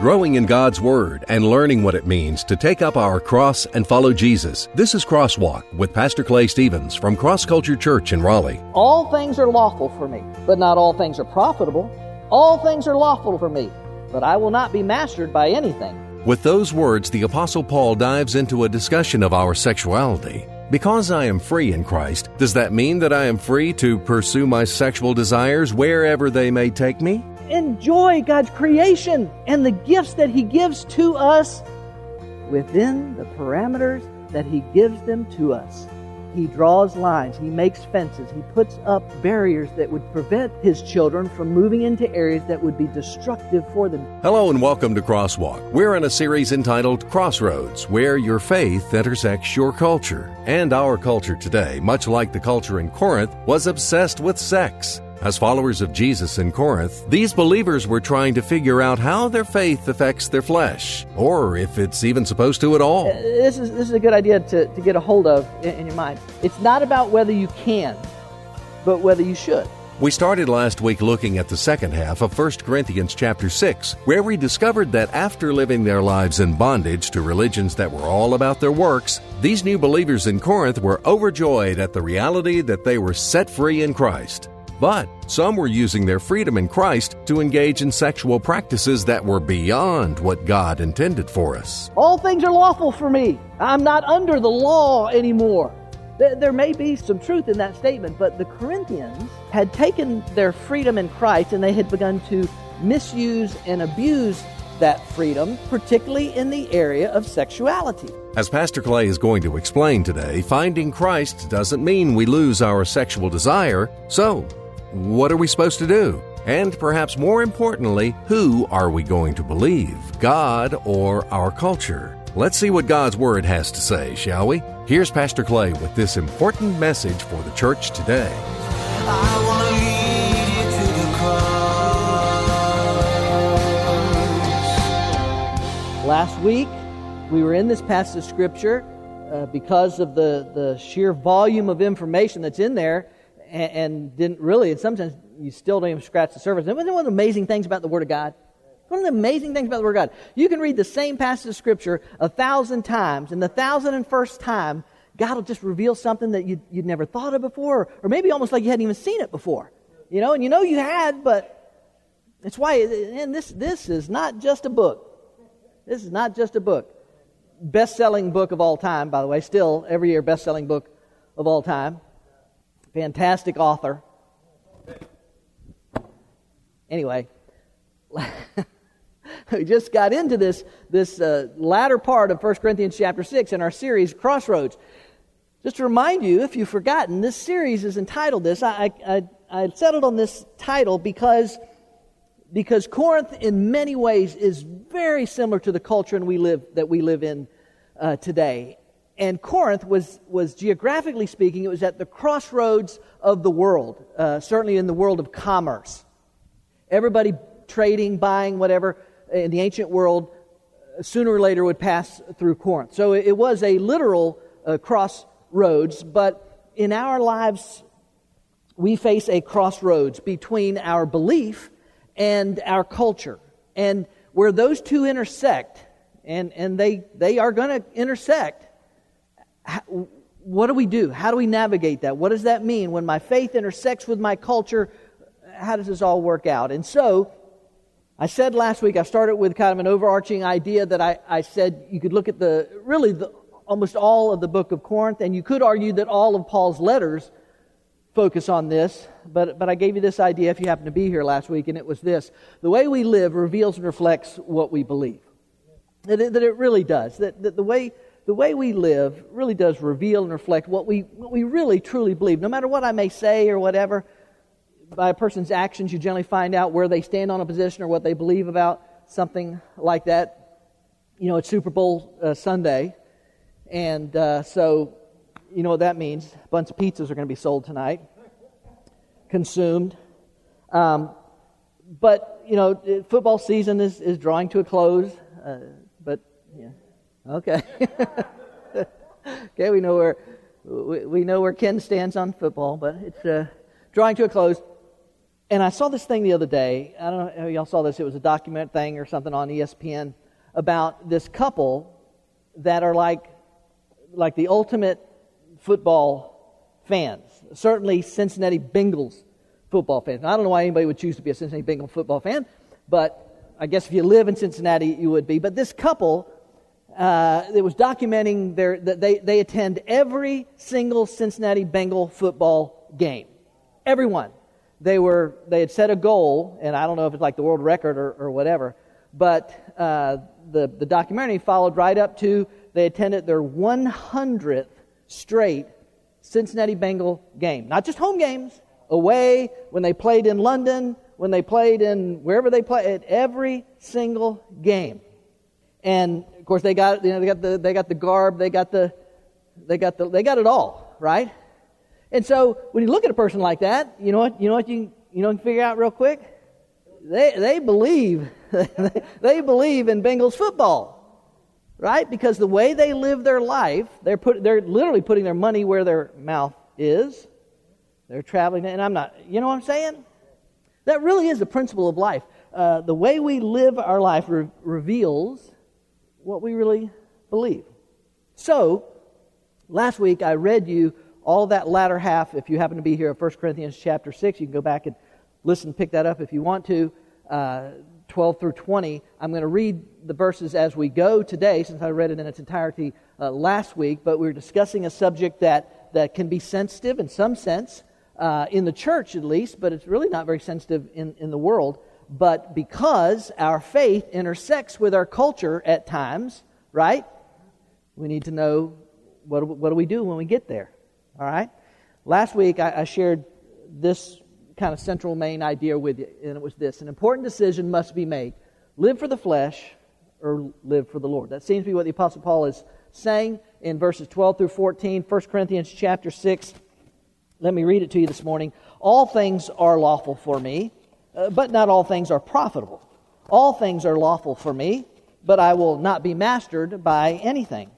growing in God's Word and learning what it means to take up our cross and follow Jesus. This is Crosswalk with Pastor Clay Stevens from Cross Culture Church in Raleigh. All things are lawful for me, but not all things are profitable. All things are lawful for me, but I will not be mastered by anything. With those words, the Apostle Paul dives into a discussion of our sexuality. Because I am free in Christ, does that mean that I am free to pursue my sexual desires wherever they may take me? Enjoy God's creation and the gifts that He gives to us within the parameters that He gives them to us. He draws lines, He makes fences, He puts up barriers that would prevent His children from moving into areas that would be destructive for them. Hello and welcome to Crosswalk. We're in a series entitled Crossroads, where your faith intersects your culture. And our culture today, much like the culture in Corinth, was obsessed with sex. As followers of Jesus in Corinth, these believers were trying to figure out how their faith affects their flesh, or if it's even supposed to at all. Uh, this is, this is a good idea to, to get a hold of in, in your mind. It's not about whether you can, but whether you should. We started last week looking at the second half of 1 Corinthians chapter 6, where we discovered that after living their lives in bondage to religions that were all about their works, these new believers in Corinth were overjoyed at the reality that they were set free in Christ. But some were using their freedom in Christ to engage in sexual practices that were beyond what God intended for us. All things are lawful for me. I'm not under the law anymore. There may be some truth in that statement, but the Corinthians had taken their freedom in Christ and they had begun to misuse and abuse that freedom, particularly in the area of sexuality. As Pastor Clay is going to explain today, finding Christ doesn't mean we lose our sexual desire. So, what are we supposed to do? And perhaps more importantly, who are we going to believe, God or our culture? Let's see what God's Word has to say, shall we? Here's Pastor Clay with this important message for the church today. Last week, we were in this passage of Scripture uh, because of the, the sheer volume of information that's in there and, and didn't really, and sometimes you still don't even scratch the surface. And one of the amazing things about the Word of God? One of the amazing things about the Word of God. You can read the same passage of Scripture a thousand times, and the thousand and first time, God will just reveal something that you'd, you'd never thought of before, or maybe almost like you hadn't even seen it before. You know, and you know you had, but it's why, and this, this is not just a book. This is not just a book. Best selling book of all time, by the way, still every year best selling book of all time fantastic author. Anyway, we just got into this, this uh, latter part of 1 Corinthians chapter 6 in our series, Crossroads. Just to remind you, if you've forgotten, this series is entitled this. I, I, I settled on this title because, because Corinth, in many ways, is very similar to the culture we live, that we live in uh, today and Corinth was, was geographically speaking, it was at the crossroads of the world, uh, certainly in the world of commerce. Everybody trading, buying, whatever, in the ancient world, uh, sooner or later would pass through Corinth. So it, was a literal uh, crossroads, but in our lives, we face a crossroads between our belief and our culture. And where those two intersect, and, and they, they are going to intersect, what do we do? How do we navigate that? What does that mean when my faith intersects with my culture? How does this all work out? And so, I said last week, I started with kind of an overarching idea that I, I said you could look at the, really, the, almost all of the book of Corinth, and you could argue that all of Paul's letters focus on this, but, but I gave you this idea if you happen to be here last week, and it was this. The way we live reveals and reflects what we believe. That it, that it really does. That, that the way the way we live really does reveal and reflect what we, what we really truly believe. No matter what I may say or whatever, by a person's actions, you generally find out where they stand on a position or what they believe about something like that. You know, it's Super Bowl uh, Sunday, and uh, so you know what that means. A bunch of pizzas are going to be sold tonight, consumed. Um, but, you know, football season is, is drawing to a close, uh, but, yeah. Okay. okay, we know where we, we, know where Ken stands on football, but it's uh, drawing to a close. And I saw this thing the other day. I don't know if y'all saw this. It was a document thing or something on ESPN about this couple that are like, like the ultimate football fans. Certainly Cincinnati Bengals football fans. Now, I don't know why anybody would choose to be a Cincinnati Bengals football fan, but I guess if you live in Cincinnati, you would be. But this couple, uh, it was documenting their, that they, they attend every single Cincinnati Bengal football game. Everyone. They were, they had set a goal, and I don't know if it's like the world record or, or whatever, but uh, the, the documentary followed right up to they attended their 100th straight Cincinnati Bengal game. Not just home games, away, when they played in London, when they played in wherever they played, at every single game. And course, they got you know they got the they got the garb, they got the they got the they got it all right. And so when you look at a person like that, you know what you know what you you know you can figure out real quick. They they believe they believe in Bengals football, right? Because the way they live their life, they're put they're literally putting their money where their mouth is. They're traveling, and I'm not, you know what I'm saying? That really is the principle of life. Uh, the way we live our life re- reveals what we really believe. So, last week I read you all that latter half. If you happen to be here at 1 Corinthians chapter 6, you can go back and listen, pick that up if you want to. Uh, 12 through 20. I'm going to read the verses as we go today, since I read it in its entirety uh, last week, but we're discussing a subject that, that can be sensitive in some sense uh, in the church at least, but it's really not very sensitive in, in the world. But because our faith intersects with our culture at times, right? We need to know what, what do we do when we get there, all right? Last week I, I shared this kind of central main idea with you, and it was this an important decision must be made live for the flesh or live for the Lord. That seems to be what the Apostle Paul is saying in verses 12 through 14, 1 Corinthians chapter 6 let me read it to you this morning. All things are lawful for me, uh, but not all things are profitable. All things are lawful for me, but I will not be mastered by anything.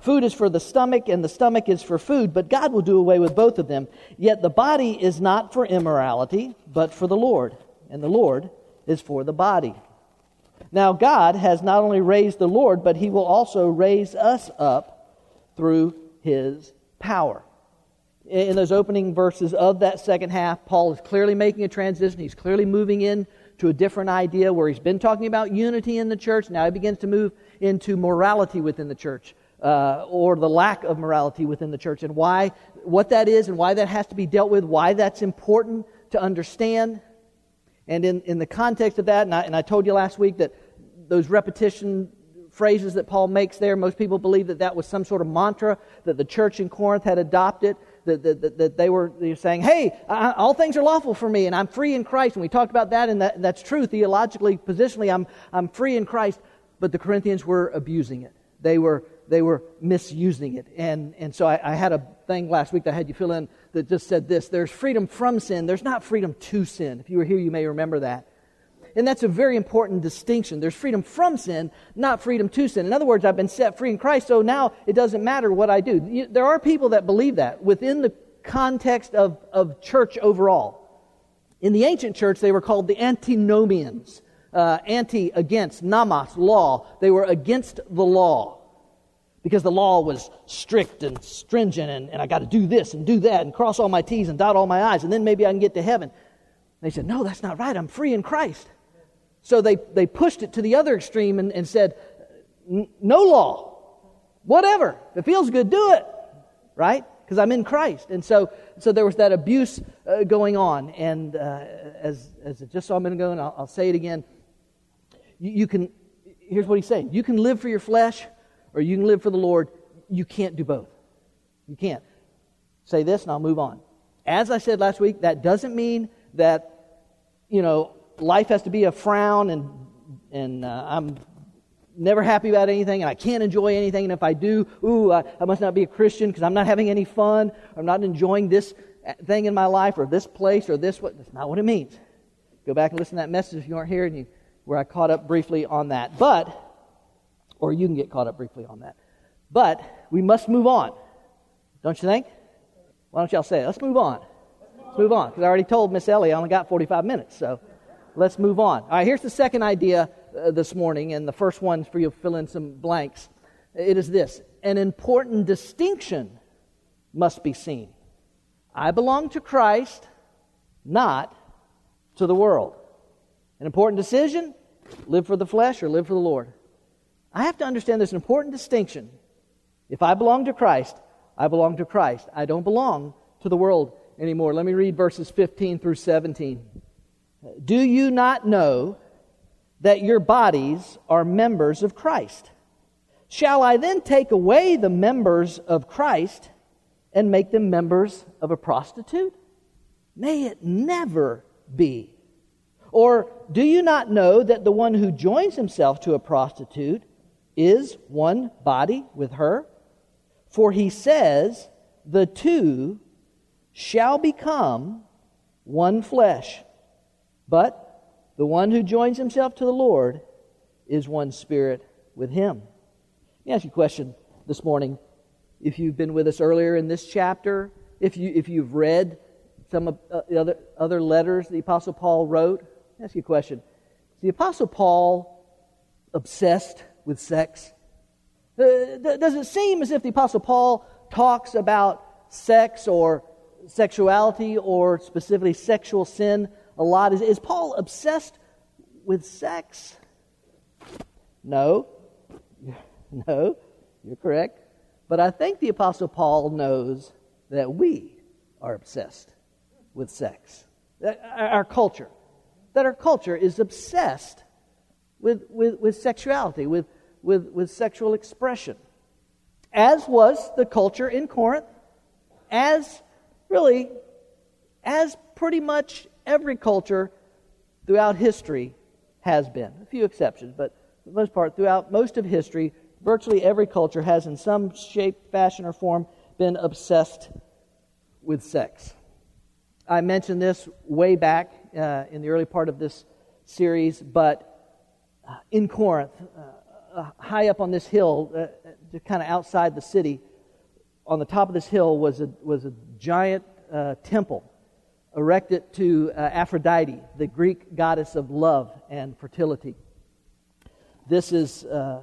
Food is for the stomach, and the stomach is for food, but God will do away with both of them. Yet the body is not for immorality, but for the Lord, and the Lord is for the body. Now, God has not only raised the Lord, but he will also raise us up through his power in those opening verses of that second half, Paul is clearly making a transition. He's clearly moving in to a different idea where he's been talking about unity in the church. Now he begins to move into morality within the church, uh, or the lack of morality within the church, and why, what that is, and why that has to be dealt with, why that's important to understand. And in, in the context of that, and I, and I told you last week that those repetition phrases that Paul makes there, most people believe that that was some sort of mantra that the church in Corinth had adopted that, that, that they, were, saying, hey, I, all things are lawful for me and I'm free in Christ. And we talked about that, and that, that's true theologically, positionally, I'm, I'm free in Christ. But the Corinthians were abusing it. They were, they were misusing it. And, and so I, I had a thing last week that I had you fill in that just said this there's freedom from sin, there's not freedom to sin. If you were here, you may remember that. And that's a very important distinction. There's freedom from sin, not freedom to sin. In other words, I've been set free in Christ, so now it doesn't matter what I do. There are people that believe that within the context of, of church overall. In the ancient church, they were called the antinomians. Uh, anti against, nomos, law. They were against the law because the law was strict and stringent, and, and I got to do this and do that and cross all my T's and dot all my I's, and then maybe I can get to heaven. They said, No, that's not right. I'm free in Christ. So they, they pushed it to the other extreme and, and said, no law, whatever. If it feels good, do it, right? Because I'm in Christ. And so, so there was that abuse uh, going on. And uh, as, as just saw a minute ago, and I'll, I'll say it again, you, you can, here's what he's saying you can live for your flesh or you can live for the Lord. You can't do both. You can't. Say this and I'll move on. As I said last week, that doesn't mean that, you know, life has to be a frown and, and uh, I'm never happy about anything and I can't enjoy anything. And if I do, ooh, I, I must not be a Christian because I'm not having any fun. I'm not enjoying this uh, thing in my life or this place or this. What, that's not what it means. Go back and listen to that message if you aren't here and you, where I caught up briefly on that. But, or you can get caught up briefly on that. But we must move on. Don't you think? Why don't y'all say it? Let's move on. Let's move on, because I already told Miss Ellie I only got 45 minutes, so let's move on. All right, here's the second idea uh, this morning, and the first one for you to fill in some blanks. It is this an important distinction must be seen. I belong to Christ, not to the world. An important decision live for the flesh or live for the Lord. I have to understand there's an important distinction. If I belong to Christ, I belong to Christ. I don't belong to the world anymore. Let me read verses 15 through 17. Do you not know that your bodies are members of Christ? Shall I then take away the members of Christ and make them members of a prostitute? May it never be. Or do you not know that the one who joins himself to a prostitute is one body with her? For he says, the two shall become one flesh. But the one who joins himself to the Lord is one spirit with him. Let me ask you a question this morning. If you've been with us earlier in this chapter, if, you, if you've read some of uh, the other, other letters the Apostle Paul wrote, let me ask you a question. Is the Apostle Paul obsessed with sex? Uh, does it seem as if the Apostle Paul talks about sex or sexuality or specifically sexual sin a lot. Is, is Paul obsessed with sex? No. No, you're correct. But I think the Apostle Paul knows that we are obsessed with sex. Our culture. That our culture is obsessed with, with, with sexuality, with, with, with sexual expression. As was the culture in Corinth, as really, as pretty much every culture throughout history has been. A few exceptions, but for the most part, throughout most of history, virtually every culture has, in some shape, fashion, or form, been obsessed with sex. I mentioned this way back uh, in the early part of this series, but uh, in Corinth, uh, uh high up on this hill, uh, kind of outside the city, on the top of this hill was a, was a giant temple erected to uh, Aphrodite, the Greek goddess of love and fertility. This is uh,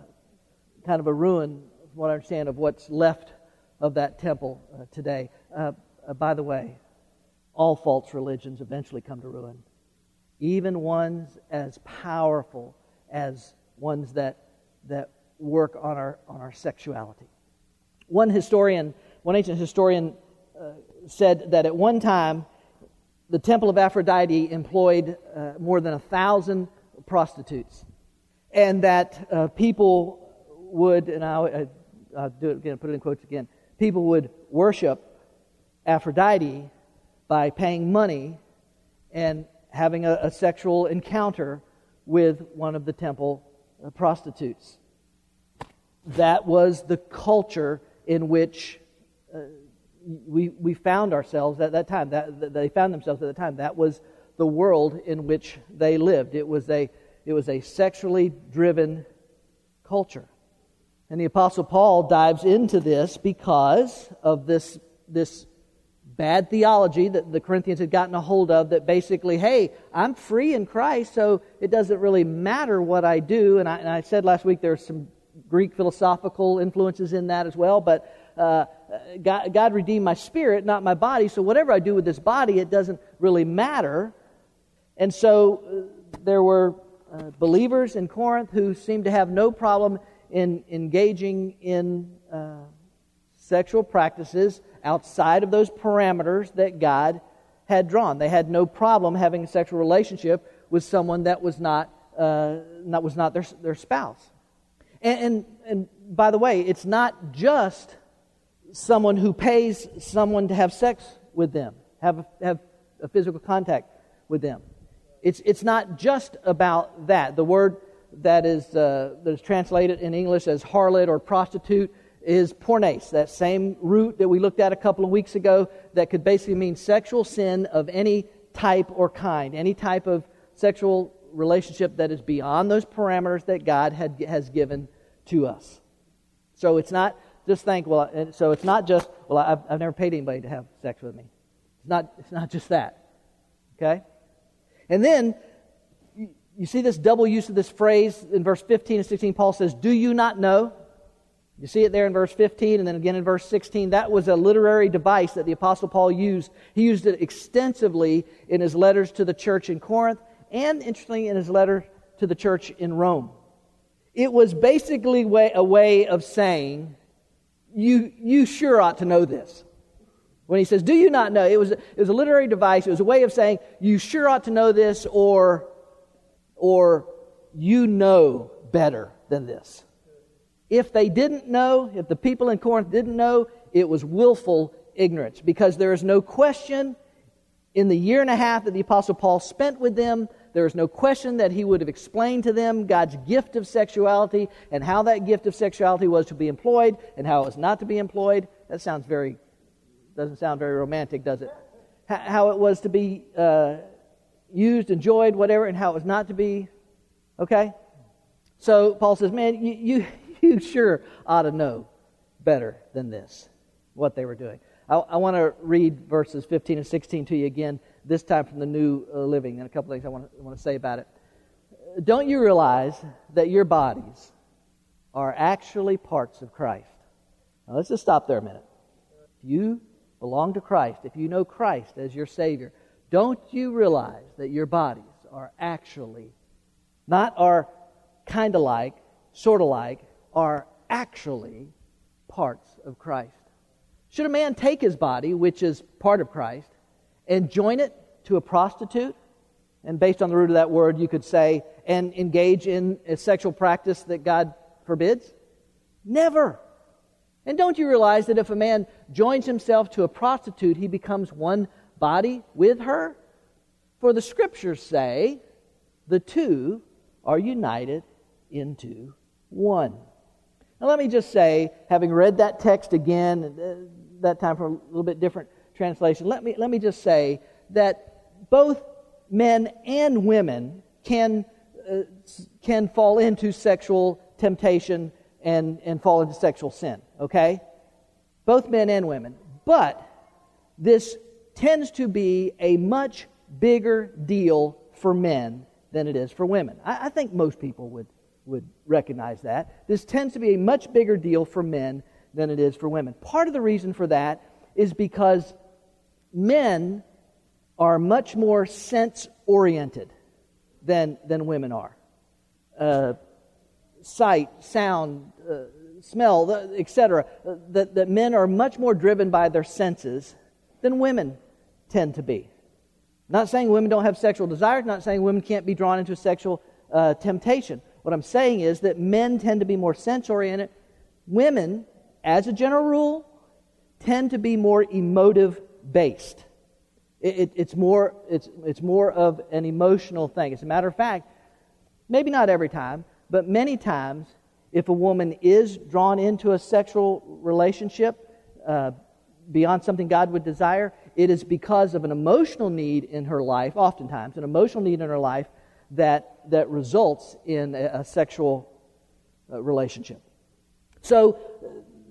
kind of a ruin, from what I understand, of what's left of that temple uh, today. Uh, uh, by the way, all false religions eventually come to ruin, even ones as powerful as ones that, that work on our, on our sexuality. One historian, one ancient historian, uh, said that at one time the temple of Aphrodite employed uh, more than a thousand prostitutes, and that uh, people would, and I'll, I'll, do it again, put it in quotes again, people would worship Aphrodite by paying money and having a, a sexual encounter with one of the temple uh, prostitutes. That was the culture in which uh, we, we found ourselves at that time. That, they found themselves at the time. That was the world in which they lived. It was a, it was a sexually driven culture. And the Apostle Paul dives into this because of this, this bad theology that the Corinthians had gotten a hold of that basically, hey, I'm free in Christ, so it doesn't really matter what I do. And I, and I said last week there's some Greek philosophical influences in that as well, but uh, God, God redeemed my spirit, not my body. So whatever I do with this body, it doesn't really matter. And so uh, there were uh, believers in Corinth who seemed to have no problem in engaging in uh, sexual practices outside of those parameters that God had drawn. They had no problem having a sexual relationship with someone that was not, uh, that was not their, their spouse. And, and, and by the way, it's not just someone who pays someone to have sex with them, have, have a physical contact with them. It's, it's not just about that. The word that is, uh, that is translated in English as harlot or prostitute is pornes, that same root that we looked at a couple of weeks ago that could basically mean sexual sin of any type or kind, any type of sexual relationship that is beyond those parameters that God had, has given to us. So it's not just think, well, so it's not just, well, I've, I've never paid anybody to have sex with me. It's not, it's not just that. Okay? And then, you, you see this double use of this phrase in verse 15 and 16. Paul says, Do you not know? You see it there in verse 15 and then again in verse 16. That was a literary device that the Apostle Paul used. He used it extensively in his letters to the church in Corinth and, interestingly, in his letter to the church in Rome. It was basically a way of saying, you, you sure ought to know this. When he says, Do you not know? It was, it was a literary device. It was a way of saying, You sure ought to know this, or, or you know better than this. If they didn't know, if the people in Corinth didn't know, it was willful ignorance because there is no question in the year and a half that the Apostle Paul spent with them, there is no question that he would have explained to them God's gift of sexuality and how that gift of sexuality was to be employed and how it was not to be employed. That sounds very, doesn't sound very romantic, does it? How it was to be uh, used, enjoyed, whatever, and how it was not to be. Okay? So Paul says, man, you, you, you sure ought to know better than this, what they were doing. I, I want to read verses 15 and 16 to you again this time from the New uh, Living, and a couple things I want to, want to say about it. Don't you realize that your bodies are actually parts of Christ? Now, let's just stop there a minute. If you belong to Christ, if you know Christ as your Savior, don't you realize that your bodies are actually, not are kind of like, sort of like, are actually parts of Christ? Should a man take his body, which is part of Christ, and join it to a prostitute. And based on the root of that word, you could say, and engage in a sexual practice that God forbids? Never. And don't you realize that if a man joins himself to a prostitute, he becomes one body with her? For the scriptures say, the two are united into one. Now, let me just say, having read that text again, uh, that time from a little bit different translation, let me, let me just say that both men and women can, uh, can fall into sexual temptation and, and fall into sexual sin, okay? Both men and women. But this tends to be a much bigger deal for men than it is for women. I, I think most people would, would recognize that. This tends to be a much bigger deal for men than it is for women. Part of the reason for that is because men are much more sense oriented than, than women are. Uh, sight, sound, uh, smell, etc. Uh, that, that men are much more driven by their senses than women tend to be. Not saying women don't have sexual desires, not saying women can't be drawn into sexual uh, temptation. What I'm saying is that men tend to be more sense oriented. Women, as a general rule, tend to be more emotive based. It, it, it's, more, it's, it's more of an emotional thing. As a matter of fact, maybe not every time, but many times, if a woman is drawn into a sexual relationship uh, beyond something God would desire, it is because of an emotional need in her life, oftentimes, an emotional need in her life that, that results in a, a sexual uh, relationship. So,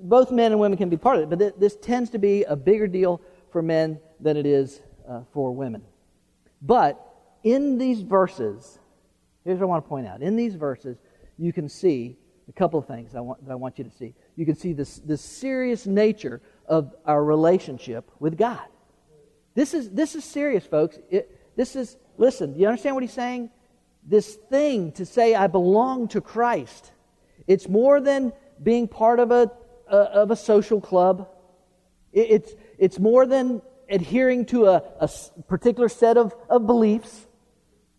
both men and women can be part of it, but th- this tends to be a bigger deal for men than it is uh, for women. But in these verses, here's what I want to point out. In these verses, you can see a couple of things I want, that I want you to see. You can see this, this serious nature of our relationship with God. This is, this is serious, folks. It, this is, listen, do you understand what he's saying? This thing to say, I belong to Christ, it's more than being part of a, a of a social club. It, it's, it's more than adhering to a, a particular set of, of beliefs.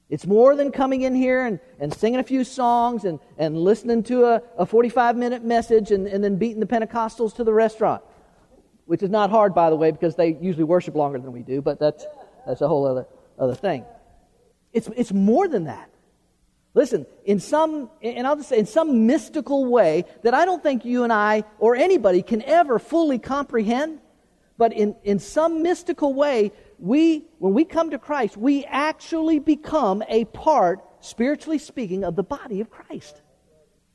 It's more than coming in here and, and singing a few songs and, and listening to a, a 45 minute message and, and then beating the Pentecostals to the restaurant, which is not hard, by the way, because they usually worship longer than we do, but that's, that's a whole other, other thing. It's, it's more than that. Listen, in some, and I'll just say, in some mystical way that I don't think you and I or anybody can ever fully comprehend, but in, in some mystical way, we, when we come to Christ, we actually become a part, spiritually speaking, of the body of Christ.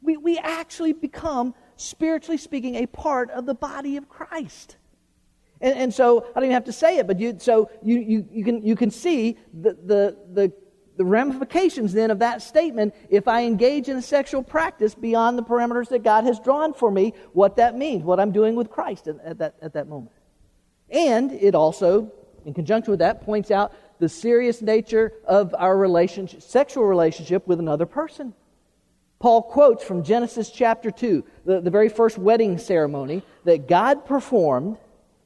We, we actually become, spiritually speaking, a part of the body of Christ. And, and so I don't even have to say it, but you, so you, you, you, can, you can see the, the, the, the ramifications then of that statement if I engage in a sexual practice beyond the parameters that God has drawn for me, what that means, what I'm doing with Christ at, at that, at that moment. And it also, in conjunction with that, points out the serious nature of our relationship, sexual relationship with another person. Paul quotes from Genesis chapter 2, the, the very first wedding ceremony that God performed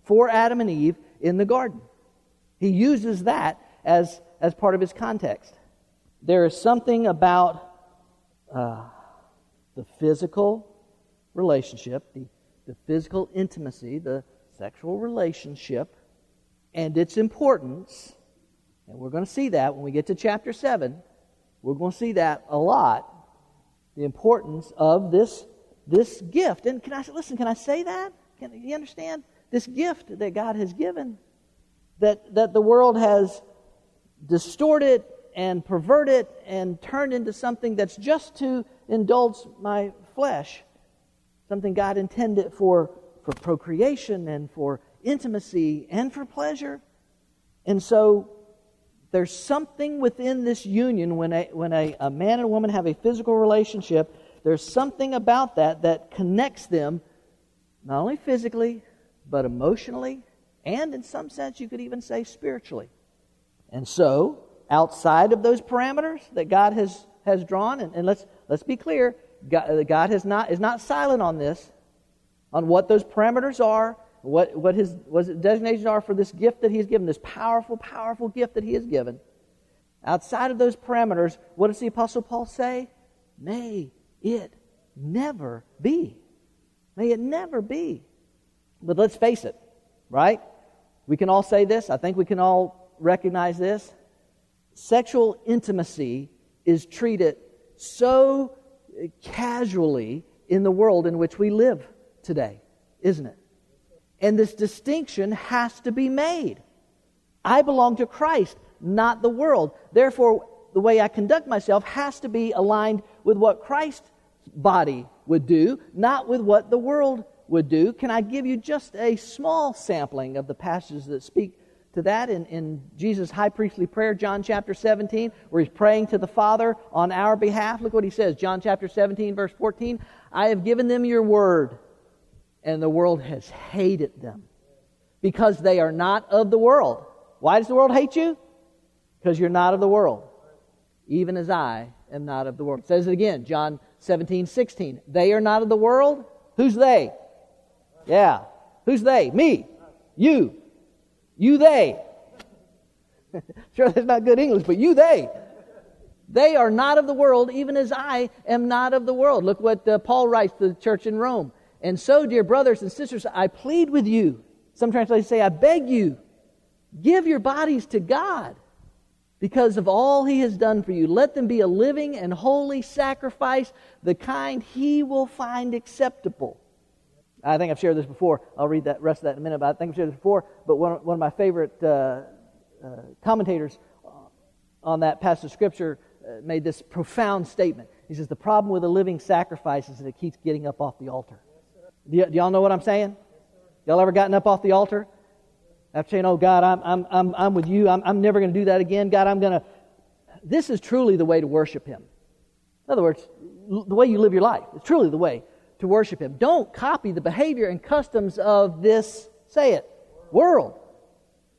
for Adam and Eve in the garden. He uses that as, as part of his context. There is something about uh, the physical relationship, the, the physical intimacy, the sexual relationship, and its importance. And we're going to see that when we get to chapter 7. We're going to see that a lot. The importance of this, this gift. And can I listen, can I say that? Can you understand? this gift that God has given that, that the world has distorted and perverted and turned into something that's just to indulge my flesh. Something God intended for, for procreation and for intimacy and for pleasure. And so there's something within this union when, a, when a, a man and a woman have a physical relationship, there's something about that that connects them not only physically, but emotionally, and in some sense, you could even say spiritually. And so, outside of those parameters that God has, has drawn, and, and let's, let's be clear, God, God has not, is not silent on this, on what those parameters are, what, what, his, what his designations are for this gift that He's given, this powerful, powerful gift that He has given. Outside of those parameters, what does the Apostle Paul say? May it never be. May it never be. But let's face it, right? We can all say this. I think we can all recognize this. Sexual intimacy is treated so casually in the world in which we live today, isn't it? And this distinction has to be made. I belong to Christ, not the world. Therefore, the way I conduct myself has to be aligned with what Christ's body would do, not with what the world would do. Can I give you just a small sampling of the passages that speak to that in, in Jesus' high priestly prayer, John chapter 17, where he's praying to the Father on our behalf? Look what he says, John chapter 17, verse 14. I have given them your word, and the world has hated them because they are not of the world. Why does the world hate you? Because you're not of the world, even as I am not of the world. It says it again, John 17, 16. They are not of the world. Who's they? Yeah. Who's they? Me. You. You, they. sure, that's not good English, but you, they. They are not of the world, even as I am not of the world. Look what uh, Paul writes to the church in Rome. And so, dear brothers and sisters, I plead with you. Some translations say, I beg you, give your bodies to God because of all he has done for you. Let them be a living and holy sacrifice, the kind he will find acceptable. I think I've shared this before. I'll read that rest of that in a minute, but I think I've shared this before. But one, one of my favorite uh, uh, commentators on that passage of Scripture uh, made this profound statement. He says, The problem with a living sacrifice is that it keeps getting up off the altar. Do, y- do y'all know what I'm saying? Y'all ever gotten up off the altar? After saying, Oh, God, I'm, I'm, I'm, I'm with you. I'm, I'm never going to do that again. God, I'm going to. This is truly the way to worship Him. In other words, the way you live your life is truly the way to worship Him. Don't copy the behavior and customs of this, say it, world.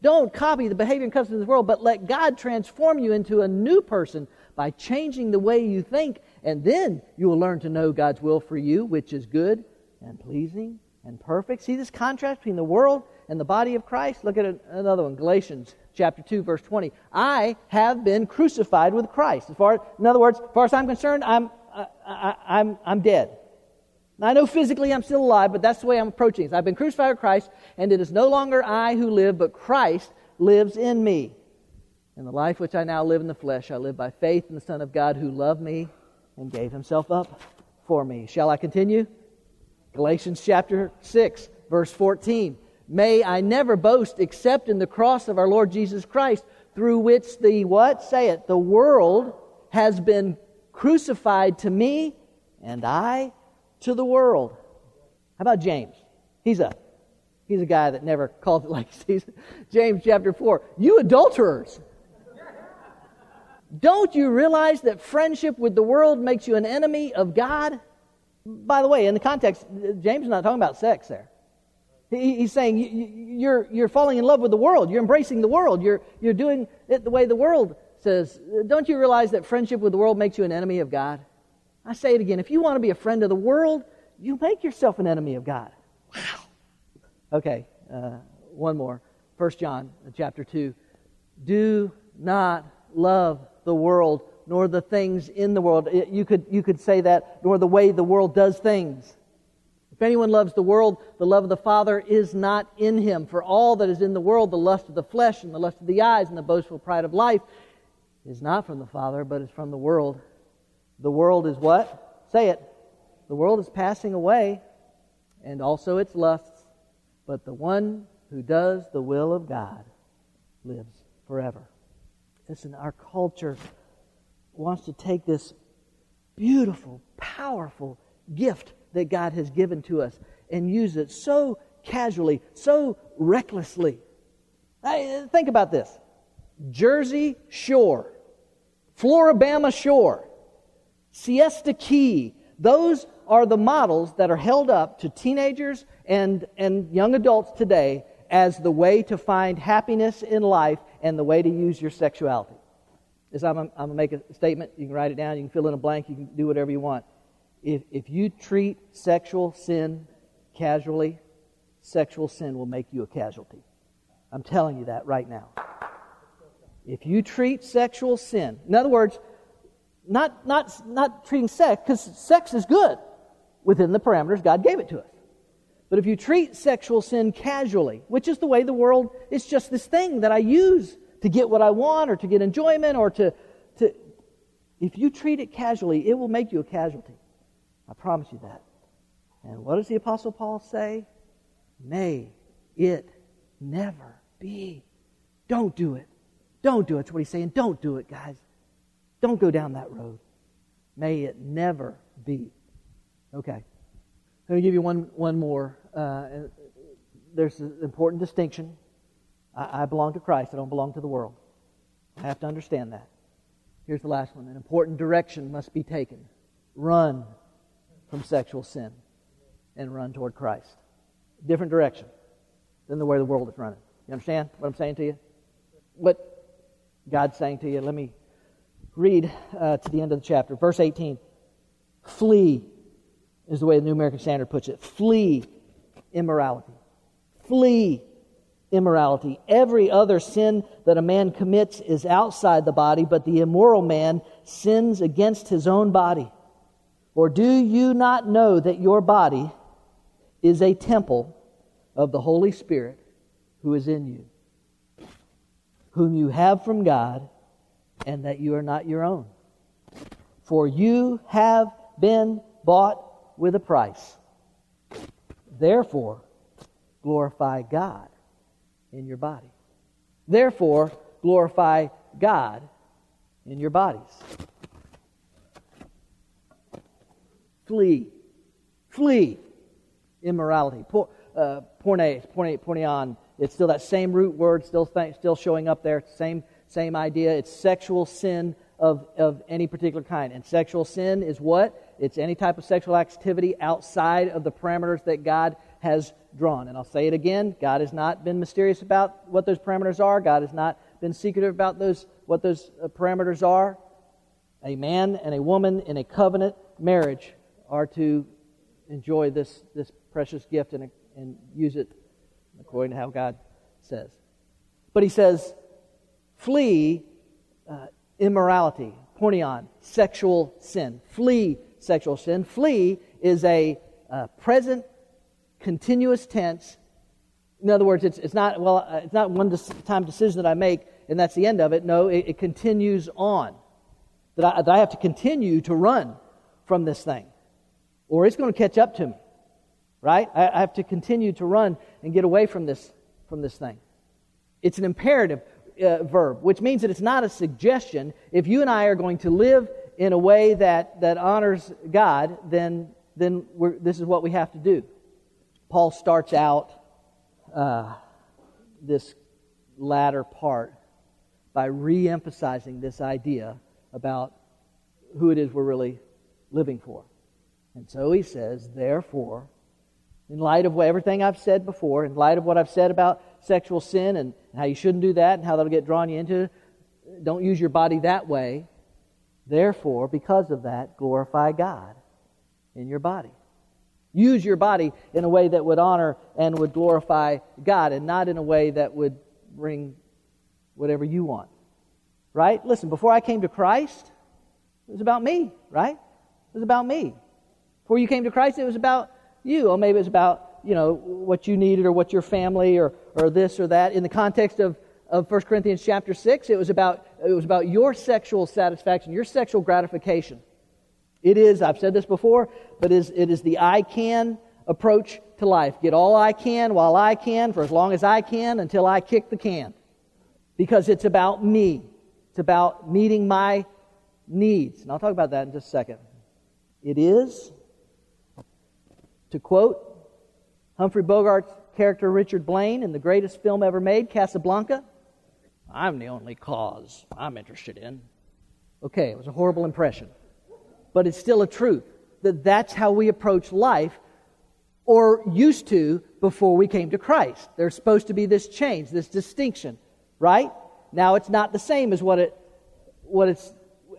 Don't copy the behavior and customs of this world, but let God transform you into a new person by changing the way you think, and then you will learn to know God's will for you, which is good and pleasing and perfect. See this contrast between the world and the body of Christ? Look at another one, Galatians chapter 2, verse 20. I have been crucified with Christ. As far, in other words, as far as I'm concerned, I'm, I, I, I'm, I'm dead. Now, I know physically I'm still alive, but that's the way I'm approaching it. I've been crucified with Christ, and it is no longer I who live, but Christ lives in me. In the life which I now live in the flesh, I live by faith in the Son of God who loved me and gave himself up for me. Shall I continue? Galatians chapter 6, verse 14. May I never boast except in the cross of our Lord Jesus Christ, through which the what? Say it. The world has been crucified to me, and I to the world. How about James? He's a He's a guy that never called it like he sees. James chapter 4. You adulterers! Don't you realize that friendship with the world makes you an enemy of God? By the way, in the context, James is not talking about sex there. He's saying you're, you're falling in love with the world. You're embracing the world. You're, you're doing it the way the world says. Don't you realize that friendship with the world makes you an enemy of God? I say it again. If you want to be a friend of the world, you make yourself an enemy of God. Wow. Okay, uh, one more. First John uh, chapter 2. Do not love the world, nor the things in the world. You could, you could say that, nor the way the world does things. If anyone loves the world, the love of the Father is not in him. For all that is in the world, the lust of the flesh and the lust of the eyes and the boastful pride of life, is not from the Father, but is from the world. The world is what? Say it. The world is passing away, and also its lusts, but the one who does the will of God lives forever. Listen, our culture wants to take this beautiful, powerful gift that God has given to us and use it so casually, so recklessly. I, think about this Jersey Shore, Floribama Shore, Siesta Key, those are the models that are held up to teenagers and, and young adults today as the way to find happiness in life and the way to use your sexuality. As I'm, I'm going to make a statement, you can write it down, you can fill in a blank, you can do whatever you want. If, if you treat sexual sin casually, sexual sin will make you a casualty. I'm telling you that right now. If you treat sexual sin, in other words, not, not, not treating sex, because sex is good within the parameters God gave it to us. But if you treat sexual sin casually, which is the way the world, it's just this thing that I use to get what I want or to get enjoyment or to, to if you treat it casually, it will make you a casualty. I promise you that. And what does the Apostle Paul say? May it never be. Don't do it. Don't do it. That's what he's saying. Don't do it, guys. Don't go down that road. May it never be. Okay. Let me give you one, one more. Uh, there's an important distinction. I, I belong to Christ, I don't belong to the world. I have to understand that. Here's the last one. An important direction must be taken. Run from sexual sin and run toward Christ. Different direction than the way the world is running. You understand what I'm saying to you? What God's saying to you. Let me read uh, to the end of the chapter. Verse 18. Flee is the way the New American Standard puts it. Flee immorality. Flee immorality. Every other sin that a man commits is outside the body, but the immoral man sins against his own body. Or do you not know that your body is a temple of the Holy Spirit who is in you, whom you have from God, and that you are not your own? For you have been bought with a price. Therefore, glorify God in your body. Therefore, glorify God in your bodies. Flee. Flee immorality. Por, uh, porne, porne, porneon. It's still that same root word, still, th- still showing up there. Same, same idea. It's sexual sin of, of any particular kind. And sexual sin is what? It's any type of sexual activity outside of the parameters that God has drawn. And I'll say it again God has not been mysterious about what those parameters are, God has not been secretive about those, what those uh, parameters are. A man and a woman in a covenant marriage are to enjoy this, this precious gift and, and use it according to how God says. But he says, flee uh, immorality, porneon, sexual sin. Flee sexual sin. Flee is a uh, present continuous tense. In other words, it's, it's not, well, uh, it's not one time decision that I make and that's the end of it. No, it, it continues on. That I, that I have to continue to run from this thing or it's going to catch up to me. Right? I, I have to continue to run and get away from this, from this thing. It's an imperative uh, verb, which means that it's not a suggestion. If you and I are going to live in a way that, that honors God, then, then this is what we have to do. Paul starts out uh, this latter part by re emphasizing this idea about who it is we're really living for. And so he says, therefore, in light of everything I've said before, in light of what I've said about sexual sin and how you shouldn't do that and how that'll get drawn you into don't use your body that way. Therefore, because of that, glorify God in your body. Use your body in a way that would honor and would glorify God and not in a way that would bring whatever you want. Right? Listen, before I came to Christ, it was about me, right? It was about me. Before you came to Christ, it was about you. Or maybe it was about, you know, what you needed or what your family or, or this or that. In the context of, of 1 Corinthians chapter 6, it was about it was about your sexual satisfaction, your sexual gratification. It is, I've said this before, but it is, it is the I can approach to life. Get all I can while I can for as long as I can until I kick the can. Because it's about me. It's about meeting my needs. And I'll talk about that in just a second. It is, to quote Humphrey Bogart's character Richard Blaine in the greatest film ever made, Casablanca, I'm the only cause I'm interested in. Okay, it was a horrible impression. But it's still a truth that that's how we approach life or used to before we came to Christ. There's supposed to be this change, this distinction, right? Now it's not the same as what it what it's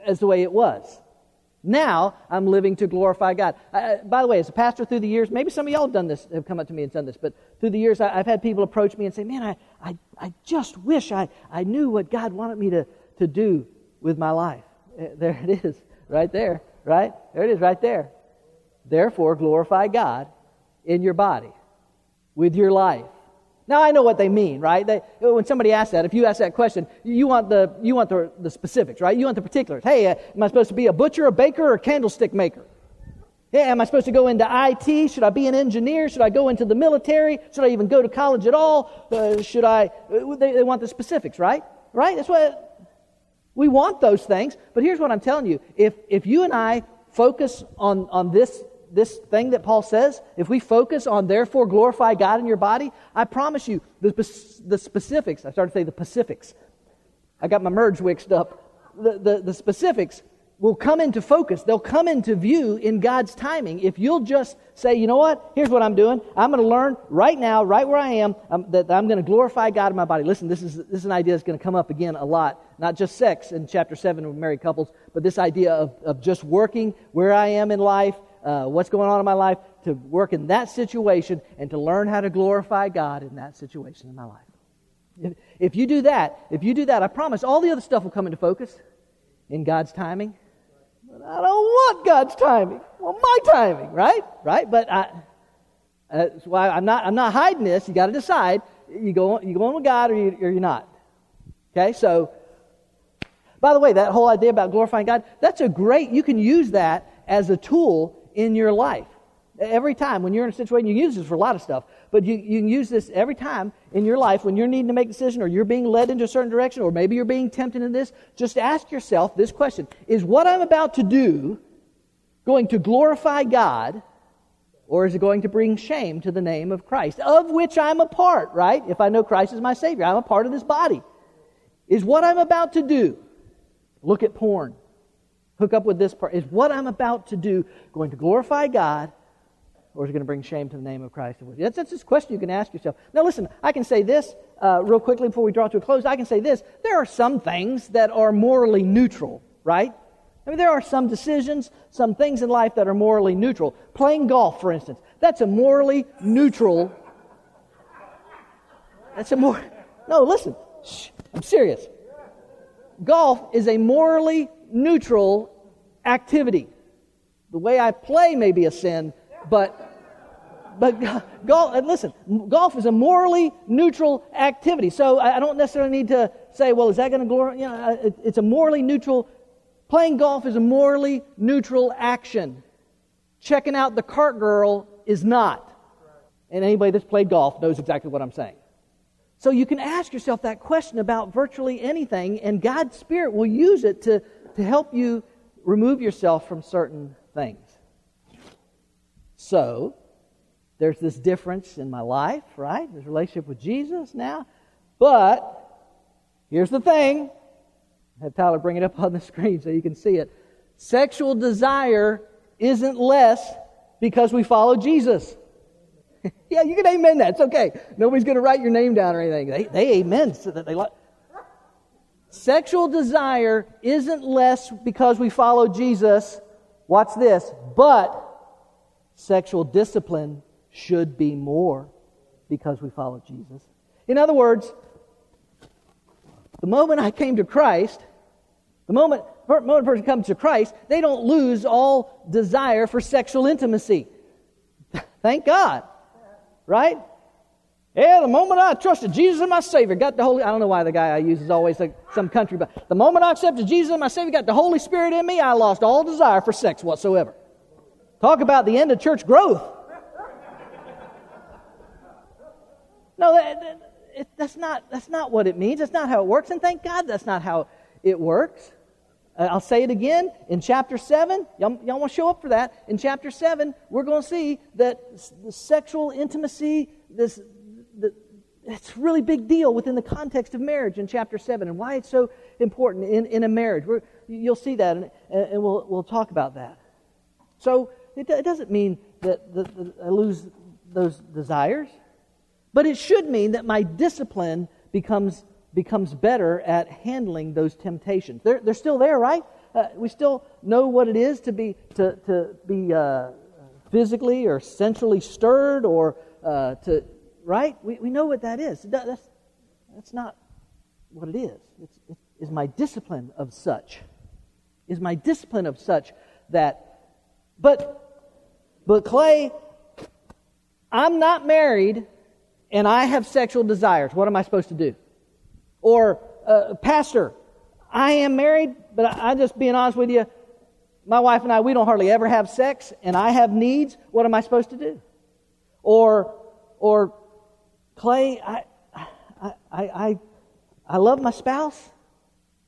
as the way it was. Now I'm living to glorify God. I, by the way, as a pastor through the years, maybe some of y'all have done this, have come up to me and done this, but through the years I, have had people approach me and say, Man, I, I, I just wish I, I knew what God wanted me to, to do with my life. Eh, there it is, right there, right? There it is, right there. Therefore, glorify God in your body, with your life. Now I know what they mean, right? They, when somebody asks that, if you ask that question, you want the you want the, the specifics, right? You want the particulars. Hey, uh, am I supposed to be a butcher, a baker, or a candlestick maker? Yeah, am I supposed to go into IT? Should I be an engineer? Should I go into the military? Should I even go to college at all? Uh, should I? Uh, they, they want the specifics, right? Right? That's what we want those things. But here's what I'm telling you: if if you and I focus on on this this thing that Paul says, if we focus on therefore glorify God in your body, I promise you, the, the specifics, I started to say the Pacifics. I got my merge mixed up. The, the, the specifics will come into focus. They'll come into view in God's timing. If you'll just say, you know what, here's what I'm doing. I'm going to learn right now, right where I am, um, that I'm going to glorify God in my body. Listen, this is, this is an idea that's going to come up again a lot. Not just sex in chapter 7 with married couples, but this idea of, of just working where I am in life, uh, what's going on in my life, to work in that situation and to learn how to glorify God in that situation in my life. If, if you do that, if you do that, I promise all the other stuff will come into focus in God's timing. But I don't want God's timing. Well, my timing, right? Right? But I, uh, that's why I'm not, I'm not hiding this. You got to decide. You go, you go on with God or, you, or you're not. Okay? So, by the way, that whole idea about glorifying God, that's a great, you can use that as a tool in your life. Every time when you're in a situation, you use this for a lot of stuff, but you, you can use this every time in your life when you're needing to make a decision or you're being led into a certain direction or maybe you're being tempted in this. Just ask yourself this question Is what I'm about to do going to glorify God or is it going to bring shame to the name of Christ, of which I'm a part, right? If I know Christ is my Savior, I'm a part of this body. Is what I'm about to do look at porn? hook up with this part. Is what I'm about to do going to glorify God or is it going to bring shame to the name of Christ? That's, that's this question you can ask yourself. Now, listen, I can say this uh, real quickly before we draw to a close. I can say this. There are some things that are morally neutral, right? I mean, there are some decisions, some things in life that are morally neutral. Playing golf, for instance, that's a morally neutral. That's a more. No, listen. Shh, I'm serious. Golf is a morally neutral activity. The way I play may be a sin, but but golf. Listen, golf is a morally neutral activity. So I don't necessarily need to say, well, is that going to glorify? You know, it's a morally neutral. Playing golf is a morally neutral action. Checking out the cart girl is not. And anybody that's played golf knows exactly what I'm saying. So you can ask yourself that question about virtually anything, and God's Spirit will use it to to help you remove yourself from certain things. So, there's this difference in my life, right? This relationship with Jesus now. But here's the thing. Have Tyler bring it up on the screen so you can see it. Sexual desire isn't less because we follow Jesus. yeah, you can amen that. It's okay. Nobody's going to write your name down or anything. They, they amen so that they like. Sexual desire isn't less because we follow Jesus. Watch this. But sexual discipline should be more because we follow Jesus. In other words, the moment I came to Christ, the moment, the moment a person comes to Christ, they don't lose all desire for sexual intimacy. Thank God. Right? Yeah, the moment I trusted Jesus as my Savior, got the Holy I don't know why the guy I use is always like some country, but the moment I accepted Jesus as my Savior, got the Holy Spirit in me, I lost all desire for sex whatsoever. Talk about the end of church growth. No, that, that, it, that's, not, that's not what it means. That's not how it works. And thank God that's not how it works. Uh, I'll say it again. In chapter 7, y'all, y'all want to show up for that. In chapter 7, we're going to see that the sexual intimacy, this, the, it's a really big deal within the context of marriage in chapter 7 and why it's so important in, in a marriage. We're, you'll see that, and, and we'll, we'll talk about that. So it, it doesn't mean that I lose those desires. But it should mean that my discipline becomes, becomes better at handling those temptations. They're, they're still there, right? Uh, we still know what it is to be, to, to be uh, physically or sensually stirred or uh, to, right? We, we know what that is. That's, that's not what it is. It's, it is my discipline of such. Is my discipline of such that, but, but Clay, I'm not married and I have sexual desires, what am I supposed to do? Or, uh, Pastor, I am married, but I, am just being honest with you, my wife and I, we don't hardly ever have sex, and I have needs. What am I supposed to do? Or, or Clay, I, I, I, I, love my spouse,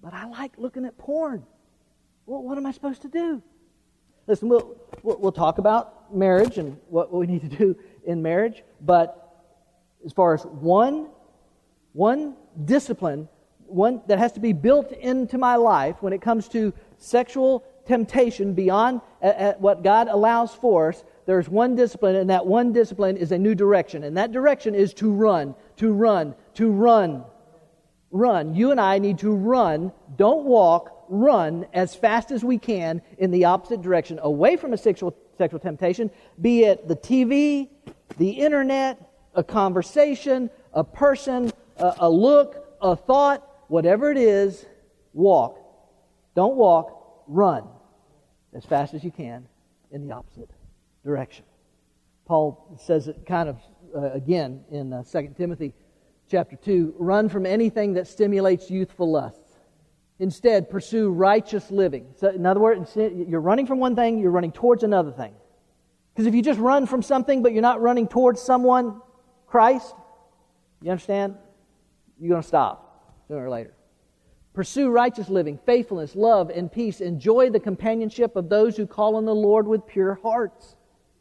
but I like looking at porn. Well, what am I supposed to do? Listen, we'll, we'll talk about marriage and what we need to do in marriage, but as far as one, one discipline, one that has to be built into my life when it comes to sexual temptation beyond what God allows for us. There's one discipline, and that one discipline is a new direction. And that direction is to run, to run, to run. Run. You and I need to run. Don't walk, run as fast as we can in the opposite direction, away from a sexual, sexual temptation, be it the TV, the internet, a conversation, a person, a, a look, a thought, whatever it is, walk. Don't walk, run as fast as you can in the opposite direction. Paul says it kind of uh, again in uh, 2 Timothy chapter 2 run from anything that stimulates youthful lusts. Instead, pursue righteous living. So, in other words, you're running from one thing, you're running towards another thing. Because if you just run from something but you're not running towards someone, Christ, you understand? You're going to stop sooner or later. Pursue righteous living, faithfulness, love, and peace. Enjoy the companionship of those who call on the Lord with pure hearts.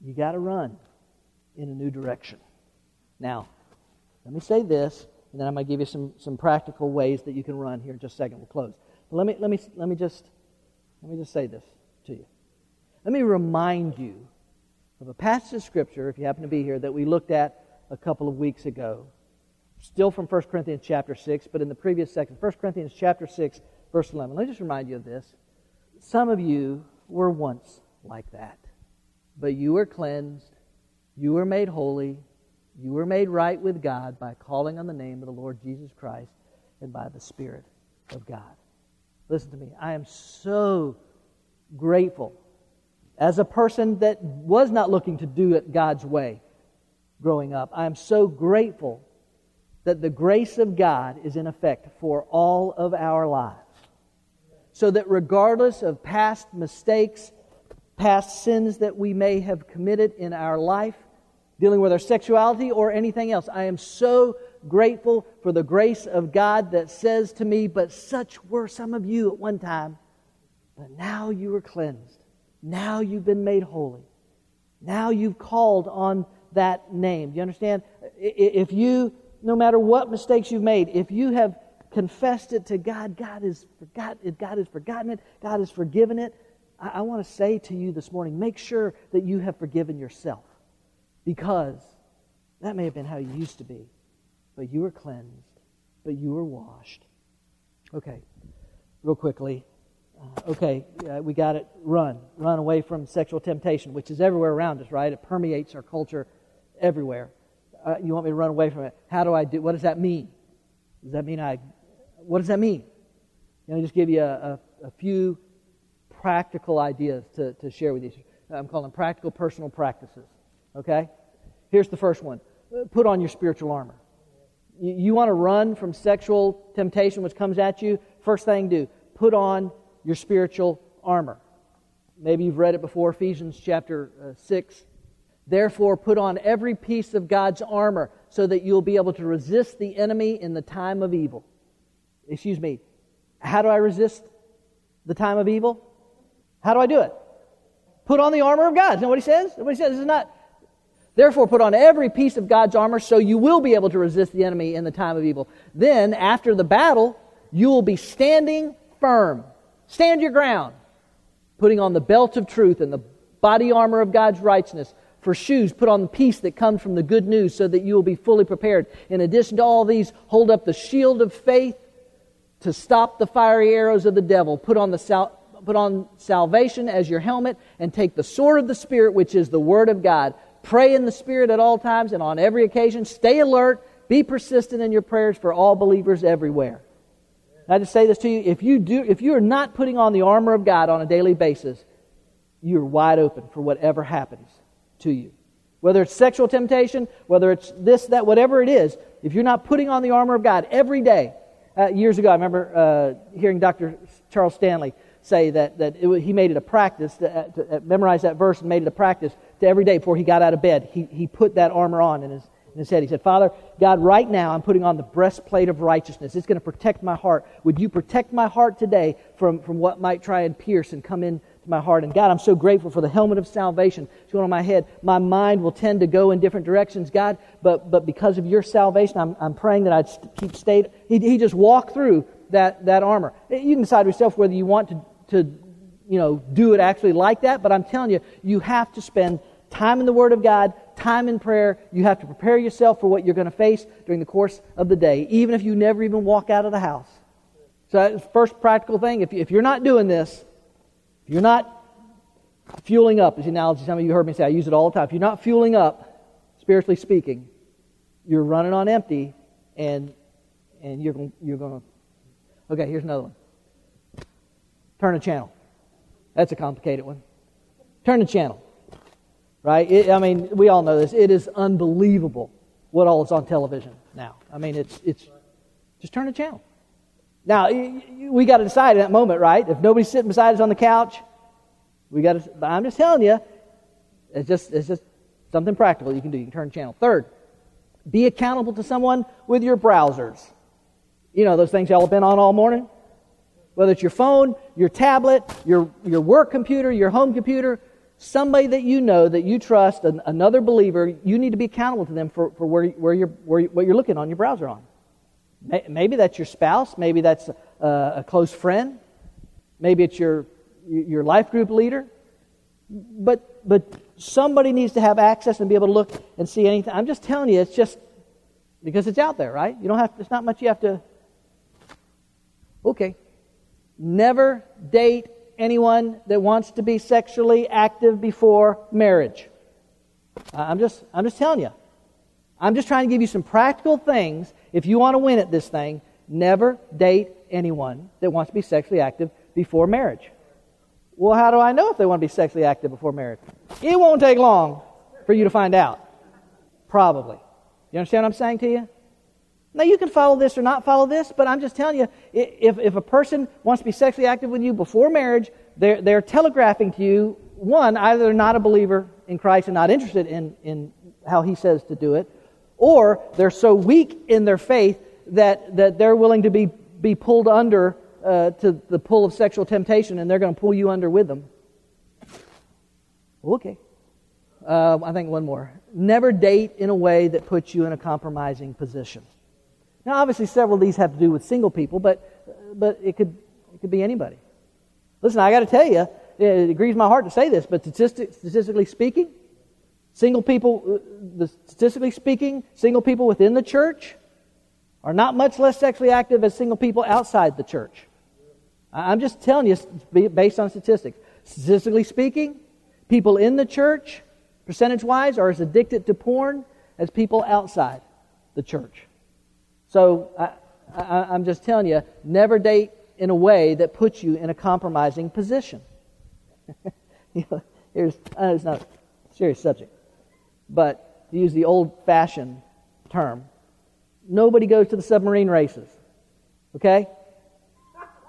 You got to run in a new direction. Now, let me say this, and then I'm going to give you some, some practical ways that you can run here in just a second. We'll close. But let me, let me, let me, just, let me just say this to you. Let me remind you of a passage of Scripture, if you happen to be here, that we looked at a couple of weeks ago. Still from 1 Corinthians chapter 6, but in the previous section, 1 Corinthians chapter 6, verse 11. Let me just remind you of this. Some of you were once like that, but you were cleansed, you were made holy, you were made right with God by calling on the name of the Lord Jesus Christ and by the Spirit of God. Listen to me. I am so grateful as a person that was not looking to do it God's way growing up. I am so grateful that the grace of God is in effect for all of our lives. So that regardless of past mistakes, past sins that we may have committed in our life, dealing with our sexuality or anything else, I am so grateful for the grace of God that says to me, But such were some of you at one time, but now you are cleansed. Now you've been made holy. Now you've called on that name. You understand? If you, no matter what mistakes you've made, if you have confessed it to God, God has forgotten it, God has forgotten it, God has forgiven it. I, I want to say to you this morning, make sure that you have forgiven yourself. Because that may have been how you used to be, but you were cleansed, but you were washed. Okay, real quickly. Uh, okay, uh, we got it. Run. Run away from sexual temptation, which is everywhere around us, right? It permeates our culture everywhere. Uh, you want me to run away from it? How do I do? What does that mean? Does that mean I? What does that mean? Let me just give you a, a, a few practical ideas to, to share with you. I'm calling practical personal practices. Okay? Here's the first one put on your spiritual armor. You, you want to run from sexual temptation which comes at you? First thing do, put on your spiritual armor. Maybe you've read it before, Ephesians chapter uh, 6. Therefore, put on every piece of God's armor so that you'll be able to resist the enemy in the time of evil. Excuse me. How do I resist the time of evil? How do I do it? Put on the armor of God. That what he says? What he says? This is not. Therefore, put on every piece of God's armor so you will be able to resist the enemy in the time of evil. Then, after the battle, you will be standing firm. Stand your ground. Putting on the belt of truth and the body armor of God's righteousness. For shoes, put on the peace that comes from the good news so that you will be fully prepared. In addition to all these, hold up the shield of faith to stop the fiery arrows of the devil. Put on the sal- put on salvation as your helmet and take the sword of the Spirit, which is the Word of God. Pray in the Spirit at all times and on every occasion. Stay alert. Be persistent in your prayers for all believers everywhere. I just say this to you: if you do, if you are not putting on the armor of God on a daily basis, you're wide open for whatever happens to you. Whether it's sexual temptation, whether it's this, that, whatever it is, if you're not putting on the armor of God every day. Uh, years ago, I remember uh, hearing Dr. Charles Stanley say that, that it, he made it a practice to, uh, to uh, memorize that verse and made it a practice to every day before he got out of bed, he, he put that armor on in his, in his head. He said, Father, God, right now I'm putting on the breastplate of righteousness. It's going to protect my heart. Would you protect my heart today from, from what might try and pierce and come in my heart. And God, I'm so grateful for the helmet of salvation. It's going on my head. My mind will tend to go in different directions, God, but, but because of your salvation, I'm, I'm praying that I'd keep state. He, he just walked through that, that armor. You can decide yourself whether you want to, to, you know, do it actually like that, but I'm telling you, you have to spend time in the Word of God, time in prayer. You have to prepare yourself for what you're going to face during the course of the day, even if you never even walk out of the house. So that's the first practical thing. If, if you're not doing this, you're not fueling up, is the analogy some of you heard me say, I use it all the time. If you're not fueling up, spiritually speaking, you're running on empty and and you're going you're going to Okay, here's another one. Turn a channel. That's a complicated one. Turn the channel. Right? It, I mean, we all know this. It is unbelievable what all is on television now. I mean, it's it's just turn the channel. Now, we got to decide in that moment, right? If nobody's sitting beside us on the couch, we got to. I'm just telling you, it's just it's just something practical you can do. You can turn channel. Third, be accountable to someone with your browsers. You know those things y'all have been on all morning. Whether it's your phone, your tablet, your your work computer, your home computer, somebody that you know that you trust, an, another believer, you need to be accountable to them for, for where, where you're, where, what you're looking on your browser on. Maybe that's your spouse. Maybe that's a, a close friend. Maybe it's your, your life group leader. But, but somebody needs to have access and be able to look and see anything. I'm just telling you, it's just because it's out there, right? You don't have, there's not much you have to. Okay. Never date anyone that wants to be sexually active before marriage. I'm just, I'm just telling you. I'm just trying to give you some practical things. If you want to win at this thing, never date anyone that wants to be sexually active before marriage. Well, how do I know if they want to be sexually active before marriage? It won't take long for you to find out. Probably. You understand what I'm saying to you? Now, you can follow this or not follow this, but I'm just telling you if, if a person wants to be sexually active with you before marriage, they're, they're telegraphing to you one, either they're not a believer in Christ and not interested in, in how he says to do it, or they're so weak in their faith that, that they're willing to be, be pulled under uh, to the pull of sexual temptation and they're going to pull you under with them. Okay. Uh, I think one more. Never date in a way that puts you in a compromising position. Now, obviously, several of these have to do with single people, but, but it, could, it could be anybody. Listen, I got to tell you, it grieves my heart to say this, but statistic, statistically speaking, single people, uh, statistically speaking, single people within the church are not much less sexually active as single people outside the church. I'm just telling you based on statistics. Statistically speaking, people in the church, percentage wise, are as addicted to porn as people outside the church. So I, am just telling you, never date in a way that puts you in a compromising position. here's, uh, it's not a serious subject, but use the old fashioned term, nobody goes to the submarine races. Okay?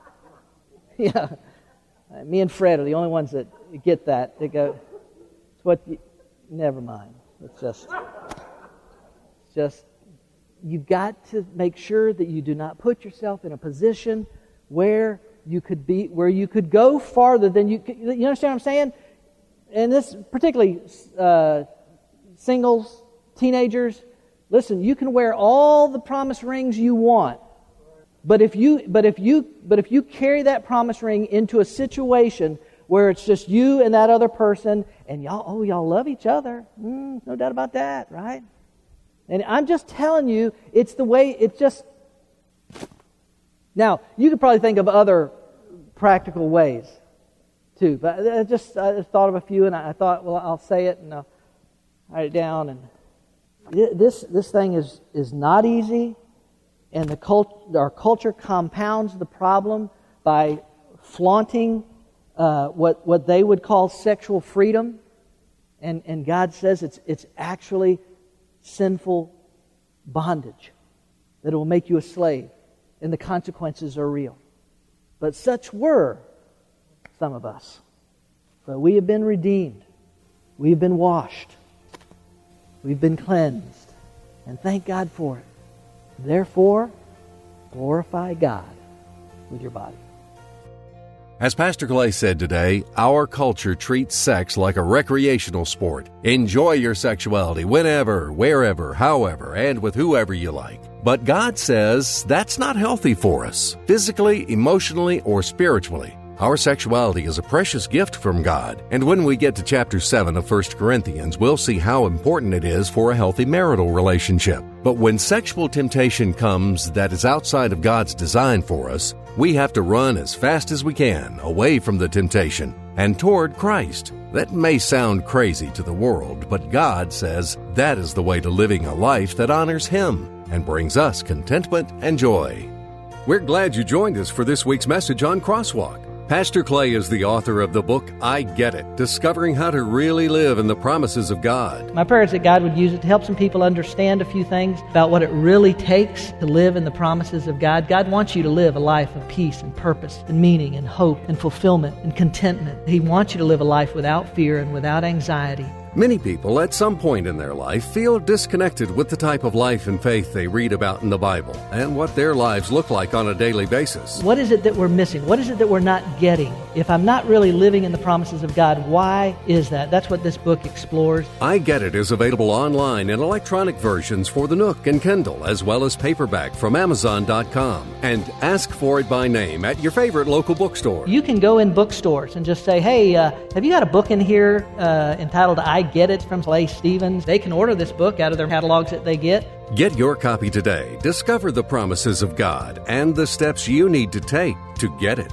yeah. Me and Fred are the only ones that get that. They go, it's what you, never mind. It's just, just, you've got to make sure that you do not put yourself in a position where you could be, where you could go farther than you, you understand what I'm saying? And this, particularly uh, singles, teenagers, listen, you can wear all the promise rings you want. But if you, but if you, but if you carry that promise ring into a situation where it's just you and that other person, and y'all, oh, y'all love each other, mm, no doubt about that, right? And I'm just telling you, it's the way, it's just. Now, you could probably think of other practical ways, too. But I just, I thought of a few, and I thought, well, I'll say it, and I'll write it down. And this, this thing is, is not easy, and the cult, our culture compounds the problem by flaunting uh, what, what they would call sexual freedom. And, and God says it's, it's actually sinful bondage, that it will make you a slave, and the consequences are real. But such were some of us. But we have been redeemed, we have been washed, we've been cleansed, and thank God for it. Therefore, glorify God with your body. As Pastor Clay said today, our culture treats sex like a recreational sport. Enjoy your sexuality whenever, wherever, however, and with whoever you like. But God says that's not healthy for us, physically, emotionally, or spiritually. Our sexuality is a precious gift from God, and when we get to chapter 7 of 1 Corinthians, we'll see how important it is for a healthy marital relationship. But when sexual temptation comes that is outside of God's design for us, we have to run as fast as we can away from the temptation and toward Christ. That may sound crazy to the world, but God says that is the way to living a life that honors Him and brings us contentment and joy. We're glad you joined us for this week's message on Crosswalk. Pastor Clay is the author of the book I Get It Discovering How to Really Live in the Promises of God. My prayer is that God would use it to help some people understand a few things about what it really takes to live in the promises of God. God wants you to live a life of peace and purpose and meaning and hope and fulfillment and contentment. He wants you to live a life without fear and without anxiety. Many people at some point in their life feel disconnected with the type of life and faith they read about in the Bible and what their lives look like on a daily basis. What is it that we're missing? What is it that we're not getting? If I'm not really living in the promises of God, why is that? That's what this book explores. I Get It is available online in electronic versions for the Nook and Kindle, as well as paperback from Amazon.com. And ask for it by name at your favorite local bookstore. You can go in bookstores and just say, hey, uh, have you got a book in here uh, entitled I get it from Clay Stevens. They can order this book out of their catalogs that they get. Get your copy today. Discover the promises of God and the steps you need to take to get it.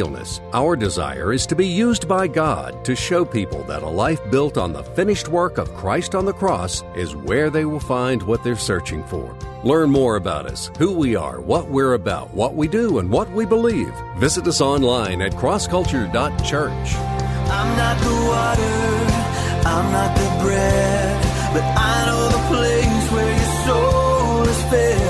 realness. Our desire is to be used by God to show people that a life built on the finished work of Christ on the cross is where they will find what they're searching for. Learn more about us, who we are, what we're about, what we do, and what we believe. Visit us online at crossculture.church. I'm not the water, I'm not the bread. but I know the place where your soul is fed.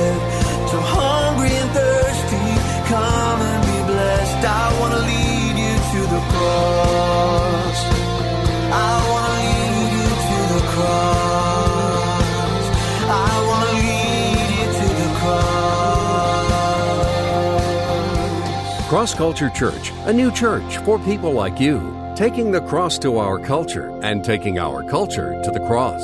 Cross. Culture Church, a new church for people like you, taking the cross to our culture and taking our culture to the cross.